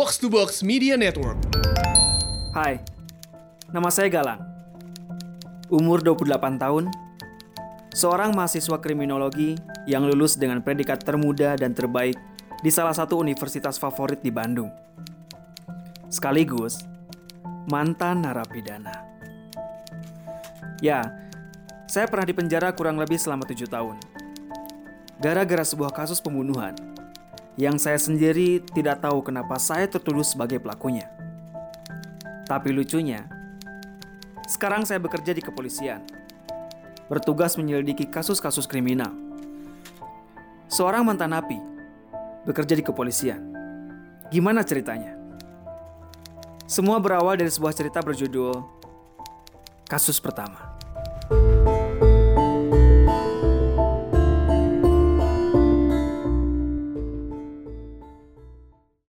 Box to Box Media Network. Hai, nama saya Galang. Umur 28 tahun, seorang mahasiswa kriminologi yang lulus dengan predikat termuda dan terbaik di salah satu universitas favorit di Bandung. Sekaligus, mantan narapidana. Ya, saya pernah dipenjara kurang lebih selama tujuh tahun. Gara-gara sebuah kasus pembunuhan yang saya sendiri tidak tahu kenapa saya tertuduh sebagai pelakunya. Tapi lucunya, sekarang saya bekerja di kepolisian, bertugas menyelidiki kasus-kasus kriminal. Seorang mantan napi bekerja di kepolisian. Gimana ceritanya? Semua berawal dari sebuah cerita berjudul Kasus Pertama.